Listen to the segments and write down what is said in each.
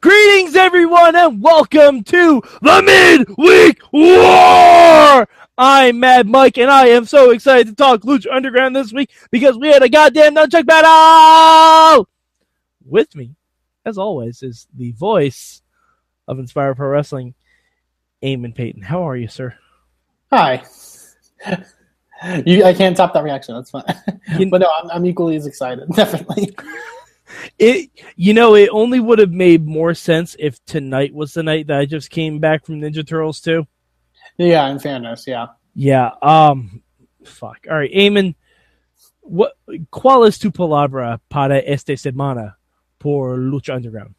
Greetings, everyone, and welcome to the Midweek War! I'm Mad Mike, and I am so excited to talk Lucha Underground this week because we had a goddamn nunchuck battle! With me, as always, is the voice of Inspire Pro Wrestling, Eamon Paton. How are you, sir? Hi. You, I can't top that reaction. That's fine. but no, I'm, I'm equally as excited. Definitely. It, you know, it only would have made more sense if tonight was the night that I just came back from Ninja Turtles 2. Yeah, in fairness, yeah. Yeah. Um. Fuck. All right, Eamon. What? ¿Cuál es tu palabra para esta semana por Lucha Underground?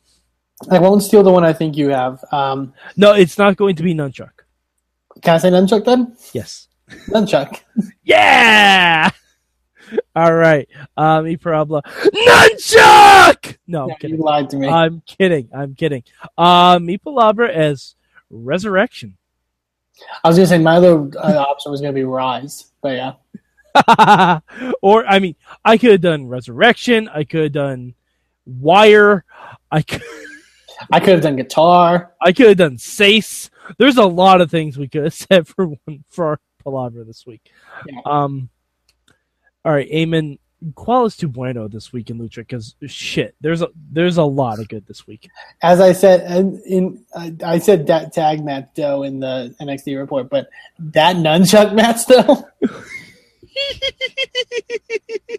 I won't steal the one I think you have. Um, No, it's not going to be nunchuck. can I say nunchuck then? Yes. Nunchuck. Yeah. All right. Um. Y palabra nunchuck. No, Yeah, you lied to me. I'm kidding. I'm kidding. Um. Mi palabra as resurrection. I was gonna say my other uh, option was gonna be rise, but yeah. or I mean, I could have done resurrection. I could have done wire. I could. I could have done guitar. I could have done Sace. There's a lot of things we could have said for one for our palaver this week. Yeah. Um. All right, Eamon. ¿Cuál es tu bueno this week in Lucha? Because shit, there's a there's a lot of good this week. As I said, and in I I said that tag match though in the NXT report, but that nunchuck match though,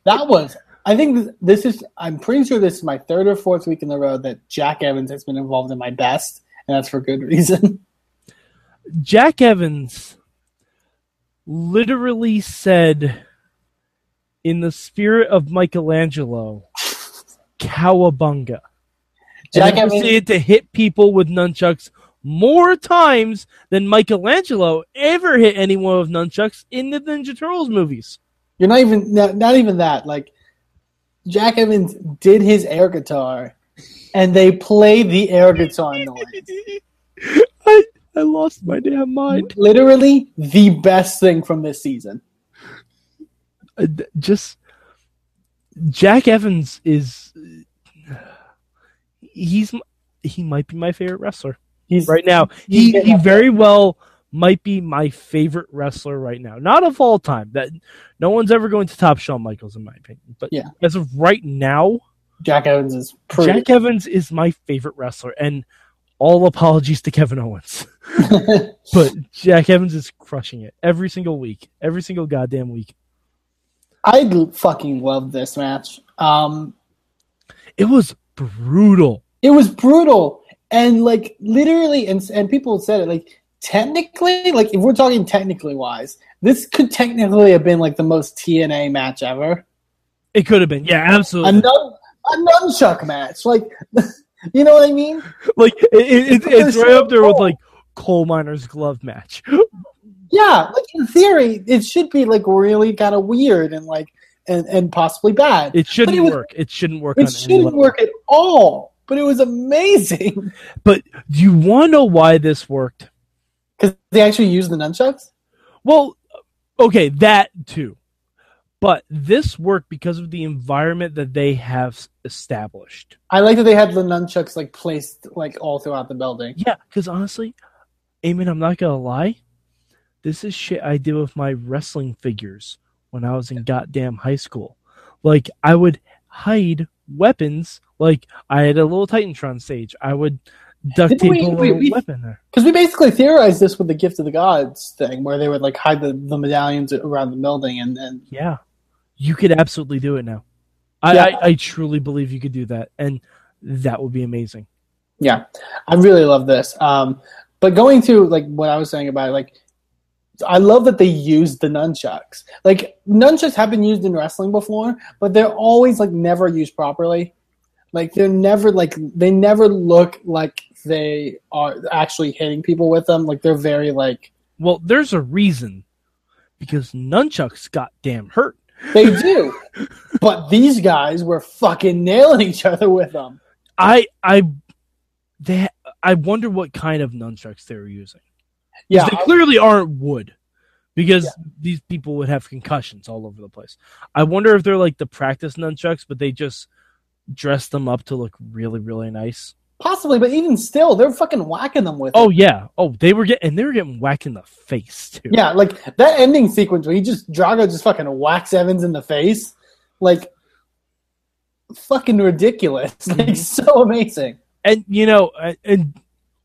that was. I think this is. I'm pretty sure this is my third or fourth week in a row that Jack Evans has been involved in my best, and that's for good reason. Jack Evans literally said, in the spirit of Michelangelo, cowabunga. Jack and Evans, proceeded to hit people with nunchucks more times than Michelangelo ever hit anyone with nunchucks in the Ninja Turtles movies. you're not even not, not even that. Like Jack Evans did his air guitar, and they played the air guitar noise. I, I lost my damn mind. Literally the best thing from this season. Uh, Just Jack Evans is he's he might be my favorite wrestler. He's right now. He he very well might be my favorite wrestler right now. Not of all time. That no one's ever going to top Shawn Michaels in my opinion. But Yeah. as of right now, Jack Evans is pretty. Jack Evans is my favorite wrestler and all apologies to Kevin Owens. but Jack Evans is crushing it every single week. Every single goddamn week. I fucking love this match. Um, It was brutal. it was brutal and like literally, and and people said it like technically, like if we're talking technically wise, this could technically have been like the most TNA match ever. It could have been. Yeah, A absolutely. nun, a nunchuck match, like you know what I mean? like it, it, it- it's right up there with like coal miner's glove match. Yeah, like in theory, it should be like really kind of weird and like and and possibly bad. It shouldn't it was- work. It shouldn't work. It shouldn't work at all, but it was amazing But do you want to know why this worked? because they actually used the nunchucks. Well, okay, that too. But this worked because of the environment that they have established. I like that they had the nunchucks like placed like all throughout the building. Yeah, because honestly, Eamon, I'm not gonna lie. This is shit I did with my wrestling figures when I was in goddamn high school. Like I would hide weapons. Like I had a little Titantron stage. I would duct tape we- a we- we- weapon there. Because we basically theorized this with the gift of the gods thing, where they would like hide the, the medallions around the building, and and Yeah, you could absolutely do it now. I, Yeah. I, I truly believe you could do that, and that would be amazing. yeah, I really love this. Um, but going to like what I was saying about like I love that they used the nunchucks. Like nunchucks have been used in wrestling before, but they're always like never used properly. Like they're never like they never look like they are actually hitting people with them. Like they're very like Well, there's a reason because nunchucks got damn hurt. they do, but these guys were fucking nailing each other with them. I I they I wonder what kind of nunchucks they were using. Yeah, they clearly aren't wood because these people would have concussions all over the place. I wonder if they're like the practice nunchucks, but they just dress them up to look really really nice. possibly, but even still, they're fucking whacking them with. Oh it. yeah. Oh, they were getting and they were getting whacked in the face too. yeah, like that ending sequence where he just Drago just fucking whacks Evans in the face, like fucking ridiculous, like Mhm. so amazing. and you know, and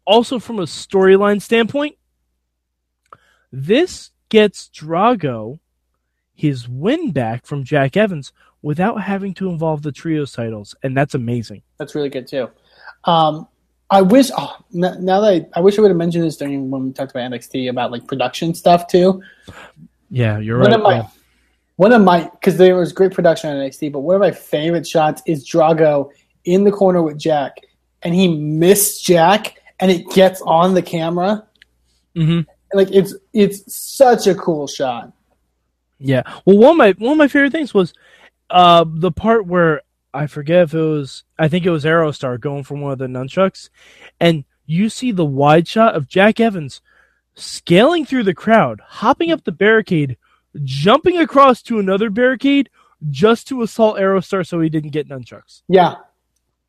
also from a storyline standpoint, this gets Drago his win back from Jack Evans without having to involve the trios titles, and that's amazing. That's really good too. Um, I wish. Oh, now that I, I wish I would have mentioned this during when we talked about NXT about like production stuff too. Yeah, you're One right. of my man. one of my because there was great production on NXT, but one of my favorite shots is Drago in the corner with Jack, and he missed Jack, and it gets on the camera. Mhm. Like it's it's such a cool shot. Yeah. Well, one of my one of my favorite things was uh, the part where I forget if it was I think it was Aerostar going from one of the nunchucks, and you see the wide shot of Jack Evans scaling through the crowd, hopping up the barricade, jumping across to another barricade just to assault Aerostar so he didn't get nunchucks. Yeah,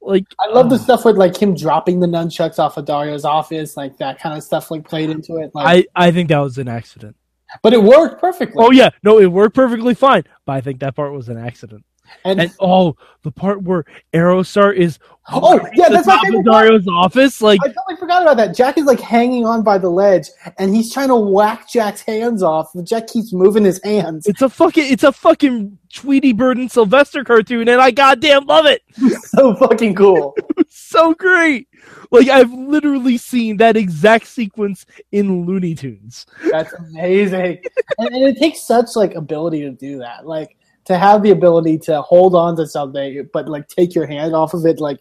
Like I love the um, stuff with like him dropping the nunchucks off of Dario's office, like that kind of stuff, like played into it. Like, I I think that was an accident. but it worked perfectly. Oh yeah, no, it worked perfectly fine, but I think that part was an accident. And, And oh, the part where Aerostar is Oh, yeah, that's my top of favorite part. Office, like I totally forgot about that. Jack is like hanging on by the ledge, and he's trying to whack Jack's hands off. But Jack keeps moving his hands. it's a fucking it's a fucking Tweety Bird and Sylvester cartoon, and I goddamn love it. so fucking cool. So great. Like I've literally seen that exact sequence in Looney Tunes. That's amazing, and, and it takes such like ability to do that. Like to have the ability to hold on to something, but like take your hand off of it, like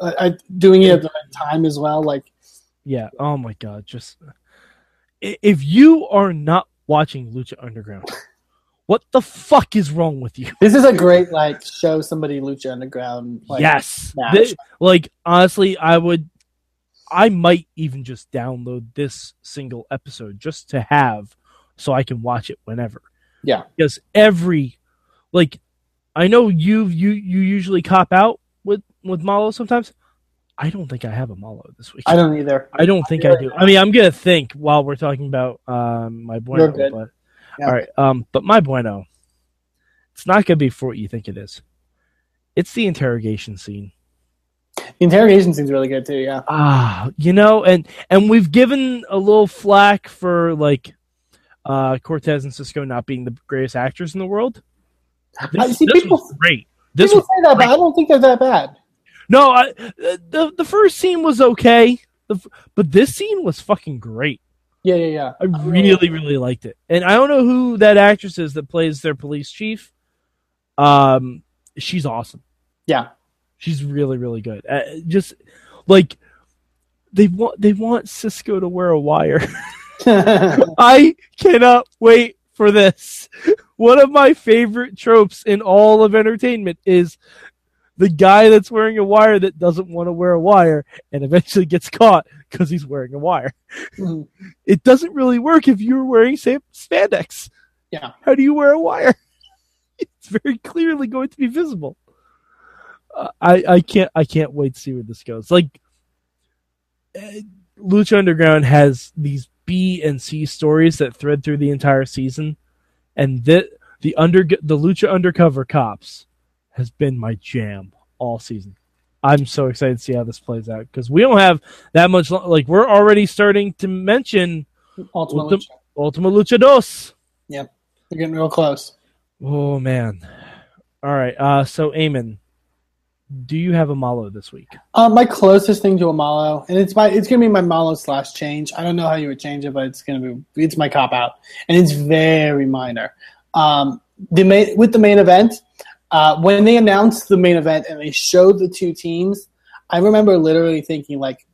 uh, uh, doing it at the right time as well. Like Yeah. Oh my god. Just if you are not watching Lucha Underground, what the fuck is wrong with you? this is a great like show somebody Lucha Underground. Like, yes. match. Th- like honestly, I would. I might even just download this single episode just to have, so I can watch it whenever. Yeah. Because every, like, I know you you you usually cop out with with Malo sometimes. I don't think I have a Malo this week. I don't either. I don't think I do. I mean, I'm gonna think while we're talking about um, my bueno. You're good. But, Yeah. All right, um, but my bueno, it's not gonna be for what you think it is. It's the interrogation scene. The interrogation scene's really good too. Yeah. Ah, you know, and and we've given a little flack for like uh Cortez and Cisco not being the greatest actors in the world. This, I see this people- was great. This People was say that, but. I don't think they're that bad. no, I, uh, the the first scene was okay, but this scene was fucking great. Yeah, yeah, yeah. I really, really liked it. And I don't know who that actress is that plays their police chief. Um, she's awesome. Yeah. She's really, really good. Uh, just like they want, they want Cisco to wear a wire. I cannot wait for this. One of my favorite tropes in all of entertainment is the guy that's wearing a wire that doesn't want to wear a wire and eventually gets caught because he's wearing a wire. Mhm. It doesn't really work if you're wearing say, spandex. Yeah. How do you wear a wire? It's very clearly going to be visible. Uh, I I can't I can't wait to see where this goes. Like uh, Lucha Underground has these B and C stories that thread through the entire season, and the the under the Lucha Undercover Cops has been my jam all season. I'm so excited to see how this plays out because we don't have that much. Like we're already starting to mention Ultimate Ultim- Lucha. Ultima Lucha Dos. Yep, they're getting real close. Oh man! All right. Uh, so Eamon, do you have a Malo this week? Uh, my closest thing to a Malo, and it's my it's gonna be my Malo slash change. I don't know how you would change it, but it's gonna be it's my cop out, and it's very minor. Um, the main with the main event, Uh, when they announced the main event and they showed the two teams, I remember literally thinking like,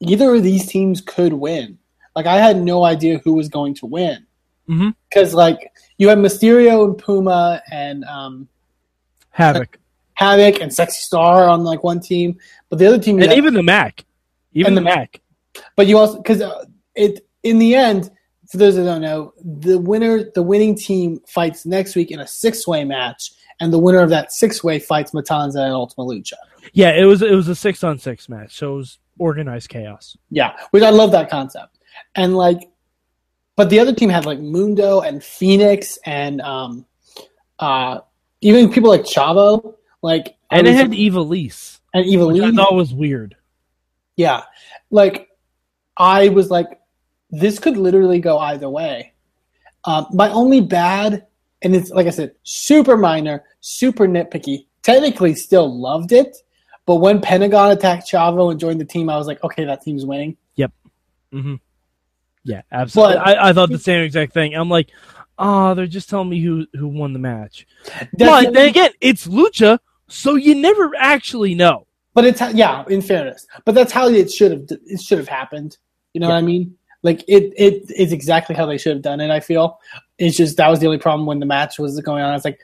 either of these teams could win. Like I had no idea who was going to win because like you had Mysterio and Puma and um, Havoc, Havoc and Sexy Star on like one team, but the other team, and even the Mac, even the the Mac. but you also because uh, it in the end, for those that don't know, the winner, the winning team fights next week in a six way match, and the winner of that six way fights Matanza and Ultima Lucha. Yeah, it was it was a six on six match, so it was organized chaos. Yeah, which I love that concept. And like, but the other team had like Mundo and Phoenix and um, uh, even people like Chavo, like And it was- had Ivelisse, and Eva which I thought was weird. Yeah, like I was like, this could literally go either way. Um, my only bad, and it's like I said, super minor, super nitpicky. Technically, still loved it, but when Pentagon attacked Chavo and joined the team, I was like, okay, that team's winning. Yep. hmm Yeah, absolutely. But- I, I thought the same exact thing. I'm like, oh, they're just telling me who who won the match. But then again, it's lucha, so you never actually know. But it's yeah, in fairness, but that's how it should have it should have happened. You know what I mean? Like it it is exactly how they should have done it. I feel it's just that was the only problem when the match was going on. I was like,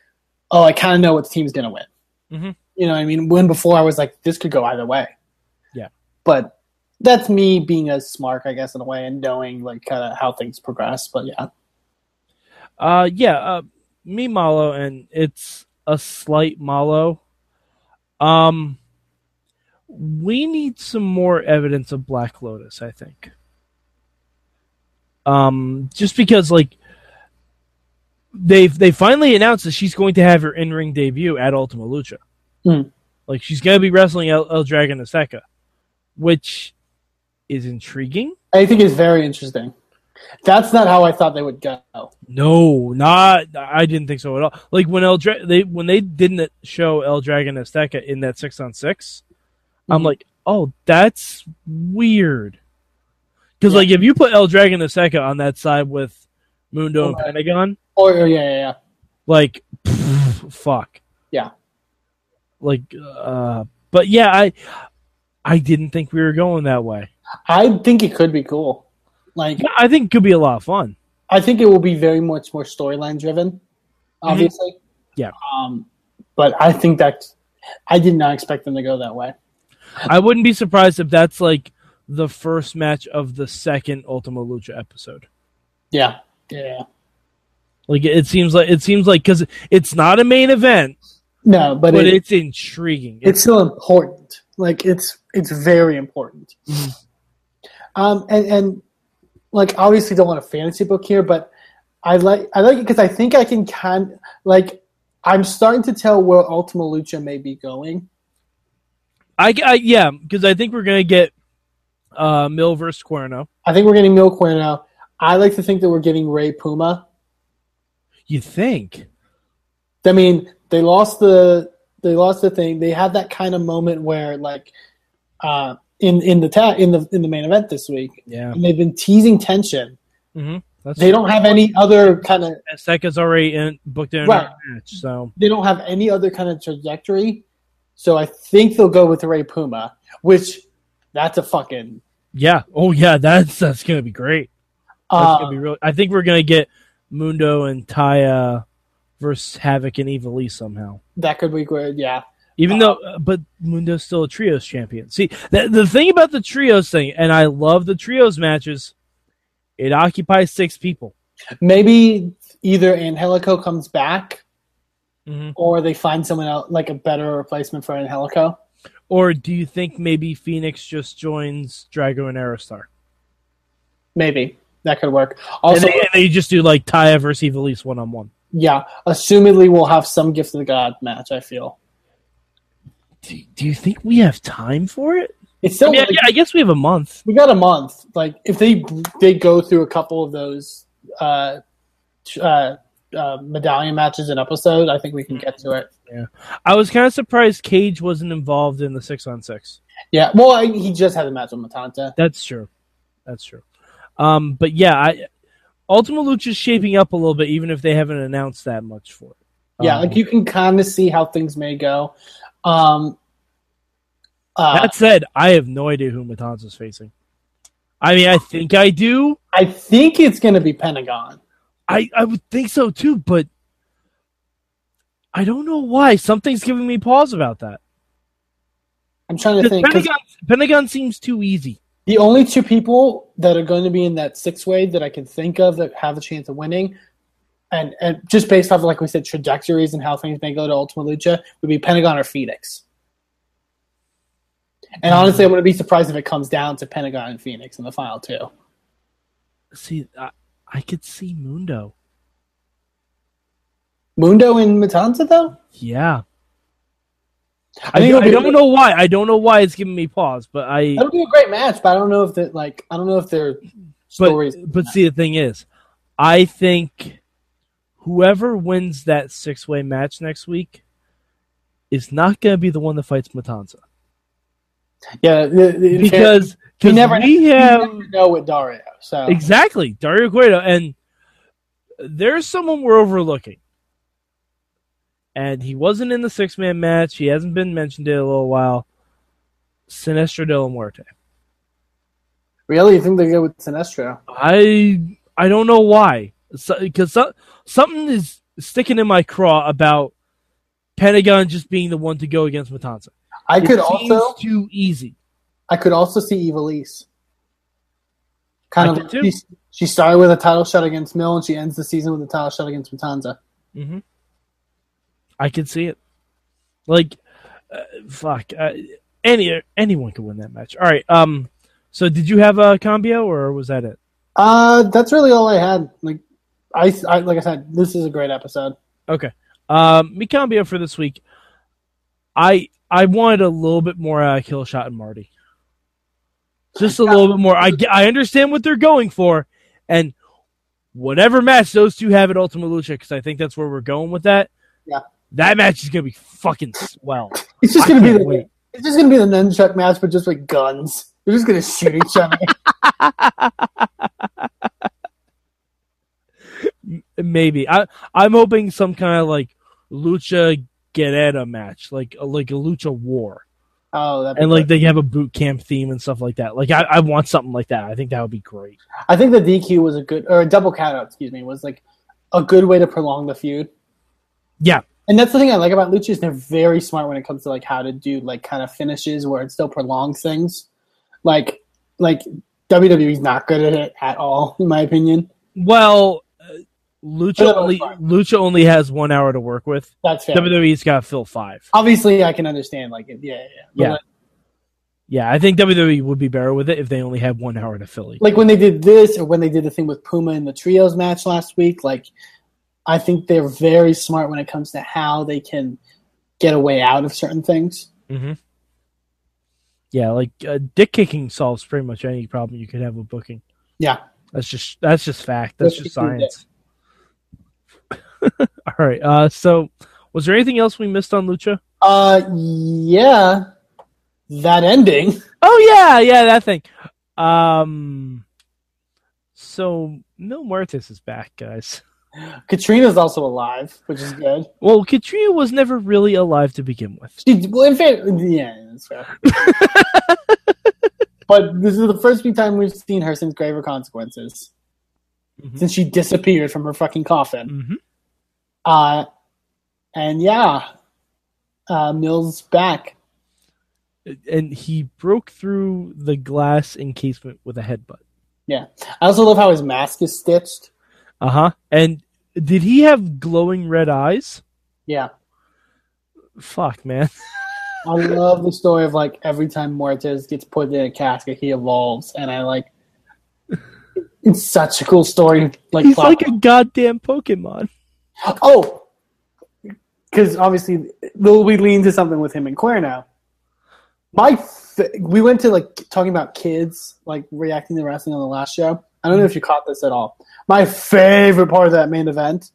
oh, I kind of know what the team's gonna win. Mhm. You know what I mean? When before I was like, this could go either way. Yeah. But that's me being a smart, I guess, in a way, and knowing like kind of how things progress. But yeah, Uh, yeah, uh, me Malo, and it's a slight Malo. Um, we need some more evidence of Black Lotus. I think. Um, just because like they've they finally announced that she's going to have her in ring debut at Ultima Lucha. Hmm. Like she's going to be wrestling El, El Dragon Azteca, which is intriguing. I think it's very interesting. That's not how I thought they would go. No, not. I didn't think so at all. Like when El Dra- they when they didn't show El Dragon Azteca in that six on 6 I'm Mhm. like, oh, that's weird. Because Yeah. like if you put El Dragon Azteca on that side with Mundo and Pentagon, Or, or yeah, yeah, yeah. like, pff, fuck. Yeah. Like, uh, but yeah, I, I didn't think we were going that way. I think it could be cool. Like I think it could be a lot of fun. I think it will be very much more storyline driven, obviously. Yeah. Um, but I think that I did not expect them to go that way. I wouldn't be surprised if that's like the first match of the second Ultima Lucha episode. Yeah. Yeah. Like it seems like it seems like because it's not a main event, No, but, but it, it's intriguing. it's still important. Like it's it's very important. Mm-hmm. Um, and and like obviously don't want a fantasy book here, but I like I like it because I think I can kind like I'm starting to tell where Ultima Lucha may be going. I, I yeah, because I think we're gonna get uh Mil versus Cuerno. I think we're getting Mil Cuerno. I like to think that we're getting Rey Puma. You think? I mean, they lost the they lost the thing. They had that kind of moment where like uh in in the ta- in the in the main event this week, Yeah. and they've been teasing tension. Mm-hmm. That's They don't have any other kind of Azteca's already in, booked in Right. match, so they don't have any other kind of trajectory. So I think they'll go with Rey Puma, which that's a fucking yeah. Oh yeah, that's that's gonna be great. That's uh, gonna be really. I think we're gonna get Mundo and Taya versus Havoc and Ivelisse somehow. that could be good. Yeah, Even though, uh, but Mundo's still a trios champion. See, the, the thing about the trios thing, and I love the trios matches, it occupies six people. maybe either Angelico comes back Mhm. or they find someone else like a better replacement for Angelico. Or do you think maybe Phoenix just joins Drago and Aerostar? Maybe that could work. And Also, they, and they just do like Taya versus Ivelisse one on one. yeah, assumedly we'll have some gift of the god match. I feel Do, do you think we have time for it? it's still I, mean, like, yeah, I guess we have a month. we got a month. Like if they they go through a couple of those uh, uh, uh, medallion matches an episode, I think we can get to it. Yeah, I was kind of surprised Cage wasn't involved in the six on six. Yeah, well, I, he just had a match with Matanza. That's true. That's true. Um, but yeah, I Ultima Lucha is shaping up a little bit, even if they haven't announced that much for it. Yeah, Um, like you can kind of see how things may go. Um, uh, that said, I have no idea who Matanza's is facing. I mean, I think I do. I think it's going to be Pentagon. I, I would think so too, but I don't know why. Something's giving me pause about that. I'm trying to think. Pentagon, Pentagon seems too easy. the only two people that are going to be in that six way that I can think of that have a chance of winning, and and just based off, like we said, trajectories and how things may go to Ultima Lucha, would be Pentagon or Phoenix. And mm-hmm. honestly, I'm going to be surprised if it comes down to Pentagon and Phoenix in the final two. See, I, I could see Mundo. Mundo and Matanza, though? Yeah. I I, I don't know why. I don't know why it's giving me pause, but I. That'll be a great match, but I don't know if that like I don't know if their stories. But but see, the thing is, I think whoever wins that six way match next week is not going to be the one that fights Matanza yeah, the, the, because you never, we have never know with Dario. So exactly Dario Cueto, and there's someone we're overlooking. And he wasn't in the six man match. He hasn't been mentioned in a little while. Sinestro de la Muerte. really, you think they go with Sinestro? I I don't know why. Because so, something is sticking in my craw about Pentagon just being the one to go against Matanza. I It could seems also too easy. I could also see Ivelisse. Kind I of, she, she started with a title shot against Mil, and she ends the season with a title shot against Matanza. hmm I could see it. Like, uh, fuck. Uh, any anyone could win that match. All right. Um. So did you have a combio or was that it? Uh, that's really all I had. Like, I, I like I said, this is a great episode. Okay. Um. Me combio for this week. I I wanted a little bit more uh, Killshot and Marty. Just a little bit more. I I understand what they're going for, and whatever match those two have at Ultima Lucha, because I think that's where we're going with that. Yeah. That match is gonna be fucking swell. It's just I gonna be the wait. it's just gonna be the nunchuck match, but just with guns. They're just gonna shoot each other. Maybe I I'm hoping some kind of like lucha guerrera match, like a, like a lucha war, Oh, and like they have a boot camp theme and stuff like that. Like I, I want something like that. I think that would be great. I think the DQ was a good or a double count out, excuse me, was like a good way to prolong the feud. Yeah, And that's the thing I like about Lucha is they're very smart when it comes to like how to do like kind of finishes where it still prolongs things. Like like WWE's not good at it at all, in my opinion. Well, uh, lucha only lucha only has one hour to work with. That's fair. WWE's got to fill five. Obviously, I can understand like. Yeah, yeah. yeah. Yeah. like- Yeah, I think WWE would be better with it if they only had one hour to fill. like when they did this or when they did the thing with Puma in the trios match last week, like I think they're very smart when it comes to how they can get a way out of certain things. hmm Yeah, like uh, dick kicking solves pretty much any problem you could have with booking. Yeah. That's just that's just fact. That's just science. All right. Uh, so, was there anything else we missed on Lucha? Uh yeah. That ending. Oh yeah, yeah, that thing. Um. So Mil Muertes is back, guys. Catrina's also alive, which is good. Well, Catrina was never really alive to begin with. She, well, in fact, yeah, that's fair. but this is the first time we've seen her since Graver Consequences. Mhm. Since she disappeared from her fucking coffin. hmm Uh, and yeah, uh, Mil's back. And he broke through the glass encasement with a headbutt. Yeah. I also love how his mask is stitched. Uh huh. And did he have glowing red eyes? Yeah. Fuck, man. I love the story of like every time Muertes gets put in a casket, he evolves, and I like. It's such a cool story. Like, He's like a goddamn Pokemon. Oh, because obviously we lean to something with him and Claire now. My, we went to like talking about kids like reacting to wrestling on the last show. I don't know if you caught this at all. My favorite part of that main event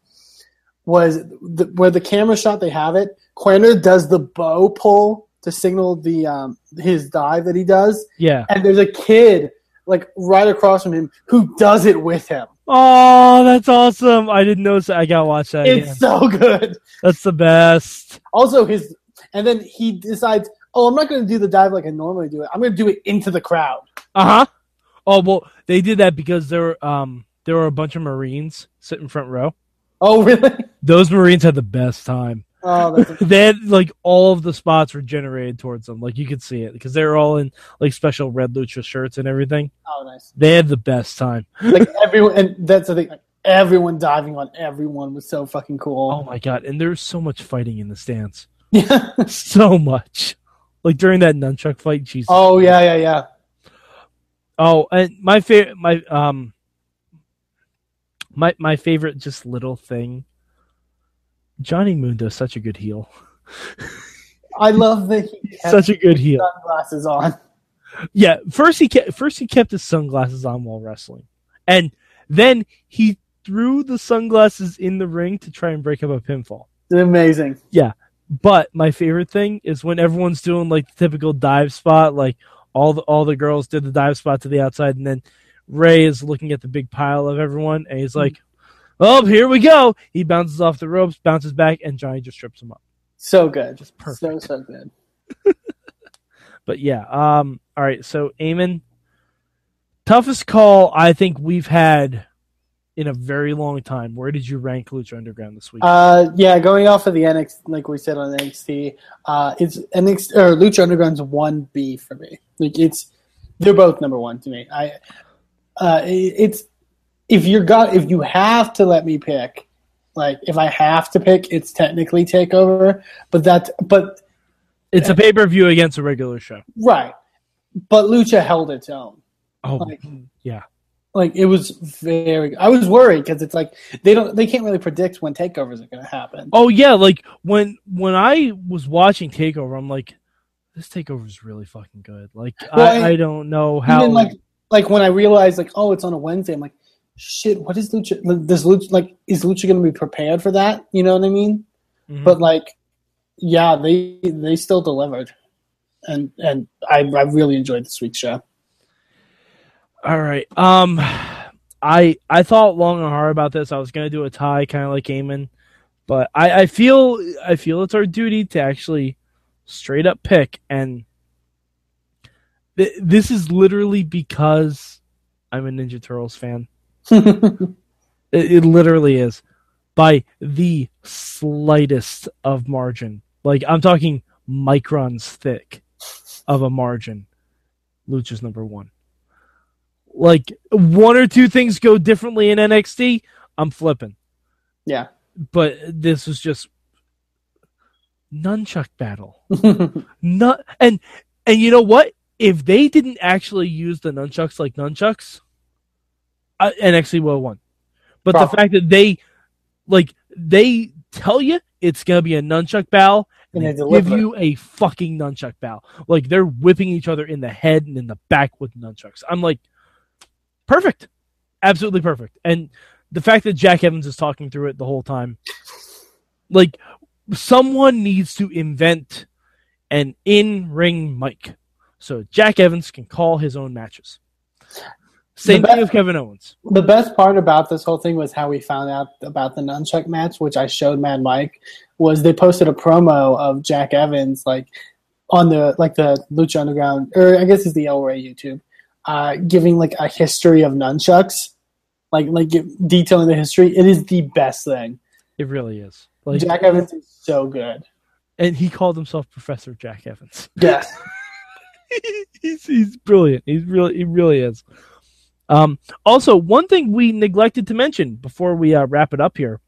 was the, where the camera shot they have it. Cuerno does the bow pull to signal the um, his dive that he does, Yeah. and there's a kid like right across from him who does it with him. Oh, that's awesome! I didn't notice. That. I gotta watch that. It's again. so good. That's the best. Also, his and then he decides, oh, I'm not going to do the dive like I normally do it. I'm going to do it into the crowd. Uh huh. Oh well, they did that because there were um there were a bunch of Marines sitting front row. Oh, really? Those Marines had the best time. Oh, had like all of the spots were generated towards them. Like you could see it because they were all in like special red lucha shirts and everything. oh, nice. They had the best time. Like everyone, and that's the thing. Like, everyone diving on everyone was so fucking cool. Oh my god! And there's so much fighting in the stands. Yeah. So much. Like during that nunchuck fight, Jesus. oh yeah, yeah, yeah. Oh, and my favorite, my um, my my favorite, just little thing. Johnny Mundo's such a good heel. I love that he kept Such a good heel. sunglasses on. Yeah, first he kept first he kept his sunglasses on while wrestling, and then he threw the sunglasses in the ring to try and break up a pinfall. Amazing. Yeah, but my favorite thing is when everyone's doing like the typical dive spot, like all the all the girls did the dive spot to the outside, and then Rey is looking at the big pile of everyone, and he's mm-hmm. like, "Oh, here we go!" He bounces off the ropes, bounces back, and Johnny just trips him up. So good. Just perfect. So so good. But yeah, um, all right. So Eamon, toughest call I think we've had in a very long time. Where did you rank Lucha Underground this week? Uh, yeah, going off of the NXT, like we said on NXT, uh, it's NXT or Lucha Underground's one B for me. Like it's, they're both number one to me. I, uh, it- it's if you're got if you have to let me pick, like if I have to pick, it's technically Takeover, but that but it's a pay per view against a regular show. right, but Lucha held its own. Oh, Like, yeah. like it was very. I was worried because it's like they don't they can't really predict when takeovers are going to happen. Oh yeah, like when when I was watching Takeover, I'm like, this Takeover is really fucking good. Like Well, I, I don't know how. Even like like when I realized like oh it's on a Wednesday, I'm like shit. What is Lucha? Does Lucha like is Lucha going to be prepared for that? You know what I mean? Mhm. But like, yeah, they they still delivered, and and I I really enjoyed this week's show. All right. Um, I I thought long and hard about this. I was gonna do a tie, kind of like Eamon, but I I feel I feel it's our duty to actually straight up pick, and th- this is literally because I'm a Ninja Turtles fan. It, it literally is by the slightest of margin. Like I'm talking microns thick of a margin. Lucha's number one. Like one or two things go differently in NXT, I'm flipping. yeah. But this was just nunchuck battle. Not and and you know what? If they didn't actually use the nunchucks like nunchucks, uh, NXT have won. But the fact that they like they tell you it's gonna be a nunchuck battle and, And they they give you a fucking nunchuck battle. Like they're whipping each other in the head and in the back with nunchucks. I'm like, perfect, absolutely perfect. And the fact that Jack Evans is talking through it the whole time, like someone needs to invent an in-ring mic so Jack Evans can call his own matches. Same The thing best- with Kevin Owens. The best part about this whole thing was how we found out about the nunchuck match, which I showed Mad Mike. Was they posted a promo of Jack Evans like on the like the Lucha Underground, or I guess it's the El Rey YouTube, uh, giving like a history of nunchucks, like like detailing the history. It is the best thing. It really is. Like, Jack Evans is so good. and he called himself Professor Jack Evans. Yes. he's he's brilliant. He's really he really is. Um, also, one thing we neglected to mention before we uh, wrap it up here: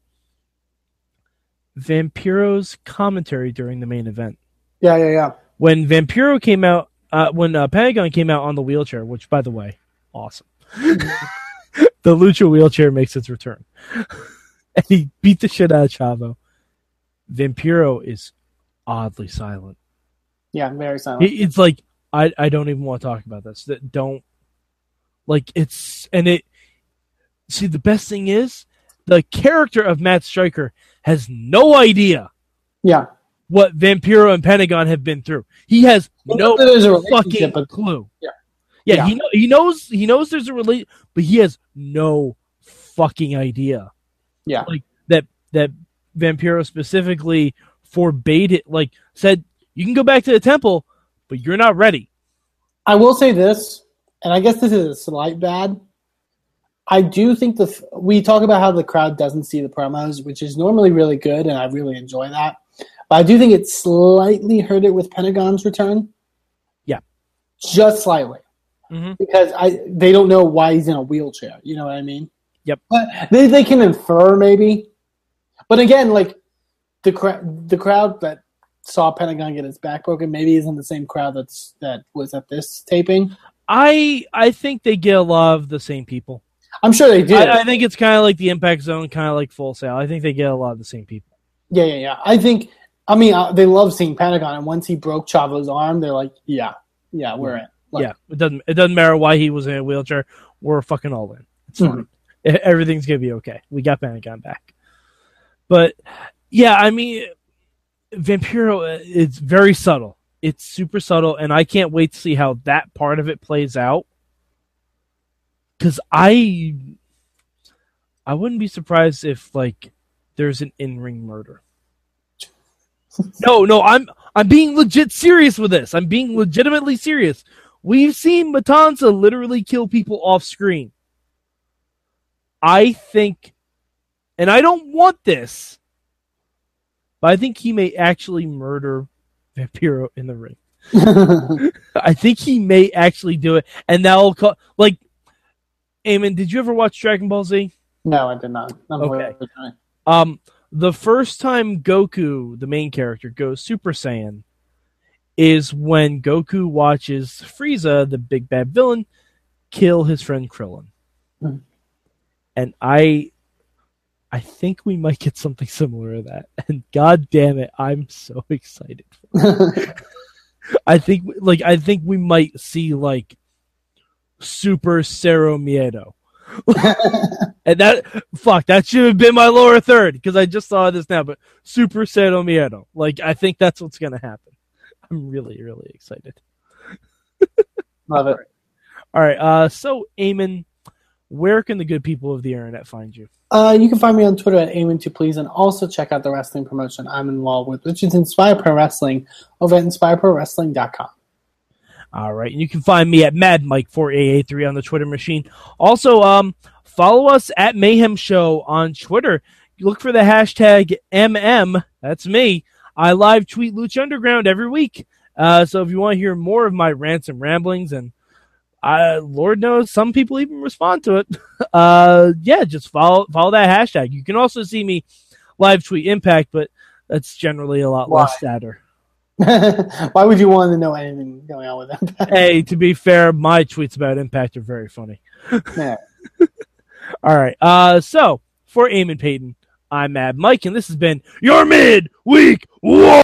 Vampiro's commentary during the main event. Yeah, yeah, yeah. When Vampiro came out, uh, when uh, Pentagon came out on the wheelchair, which by the way, awesome. the Lucha wheelchair makes its return, and he beat the shit out of Chavo. Vampiro is oddly silent. Yeah, very silent. It's like I I don't even want to talk about this. Don't like it's and it. See, the best thing is the character of Matt Striker has no idea yeah. what Vampiro and Pentagon have been through. He has no a fucking but clue. Yeah. yeah, Yeah. He know, he knows he knows there's a relate, but he has no fucking idea. Yeah. Like that that Vampiro specifically forbade it like said you can go back to the temple, but you're not ready. I will say this, and I guess this is a slight bad. I do think the we talk about how the crowd doesn't see the promos, which is normally really good, and I really enjoy that. But I do think it slightly hurt it with Pentagon's return. Yeah. just slightly, Mhm. because I they don't know why he's in a wheelchair. You know what I mean? Yep. But they they can infer maybe, but again, like the crowd the crowd that saw Pentagon get his back broken maybe isn't the same crowd that's that was at this taping. I I think they get a lot of the same people. I'm sure they did. I, I think it's kind of like the Impact Zone, kind of like Full Sail. I think they get a lot of the same people. yeah, yeah, yeah. I think. I mean, uh, they love seeing Pentagon, and once he broke Chavo's arm, they're like, "Yeah, yeah, we're in." Like, yeah, it doesn't it doesn't matter why he was in a wheelchair. We're fucking all in. It's Mhm. fine. Everything's gonna be okay. We got Pentagon back. But yeah, I mean, Vampiro uh, it's very subtle. It's super subtle, and I can't wait to see how that part of it plays out. Because I, I wouldn't be surprised if like there's an in-ring murder. no, no, I'm I'm being legit serious with this. I'm being legitimately serious. We've seen Matanza literally kill people off screen. I think, and I don't want this, but I think he may actually murder Vampiro in the ring. I think he may actually do it, and that'll call like. Eamon, did you ever watch Dragon Ball Z? no, I did not. I'm Okay. Um, the first time Goku, the main character, goes Super Saiyan is when Goku watches Frieza, the big bad villain, kill his friend Krillin. Hmm. And I I think we might get something similar to that. And god damn it, I'm so excited. I think like I think we might see like Super Cero Miedo. and that fuck that should have been my lower third because I just saw this now. But Super Cero Miedo, like I think that's what's gonna happen. I'm really really excited. Love it. All right, uh, so Eamon, where can the good people of the internet find you? Uh, you can find me on Twitter at Aiming to Please, and also check out the wrestling promotion I'm involved with, which is Inspire Pro Wrestling over at InspireProWrestling.com. All right, and you can find me at Mad Mike 4AA3 on the Twitter machine. Also, um, follow us at Mayhem Show on Twitter. Look for the hashtag MM. That's me. I live tweet Lucha Underground every week. Uh, so if you want to hear more of my rants and ramblings, and uh, Lord knows some people even respond to it. Uh, yeah, just follow follow that hashtag. You can also see me live tweet Impact, but that's generally a lot Why? less sadder. Why would you want to know anything going on with them? hey, to be fair, my tweets about Impact are very funny. Yeah. All right. Uh, so for Eamon Paton, I'm Mad Mike, and this has been your mid-week war.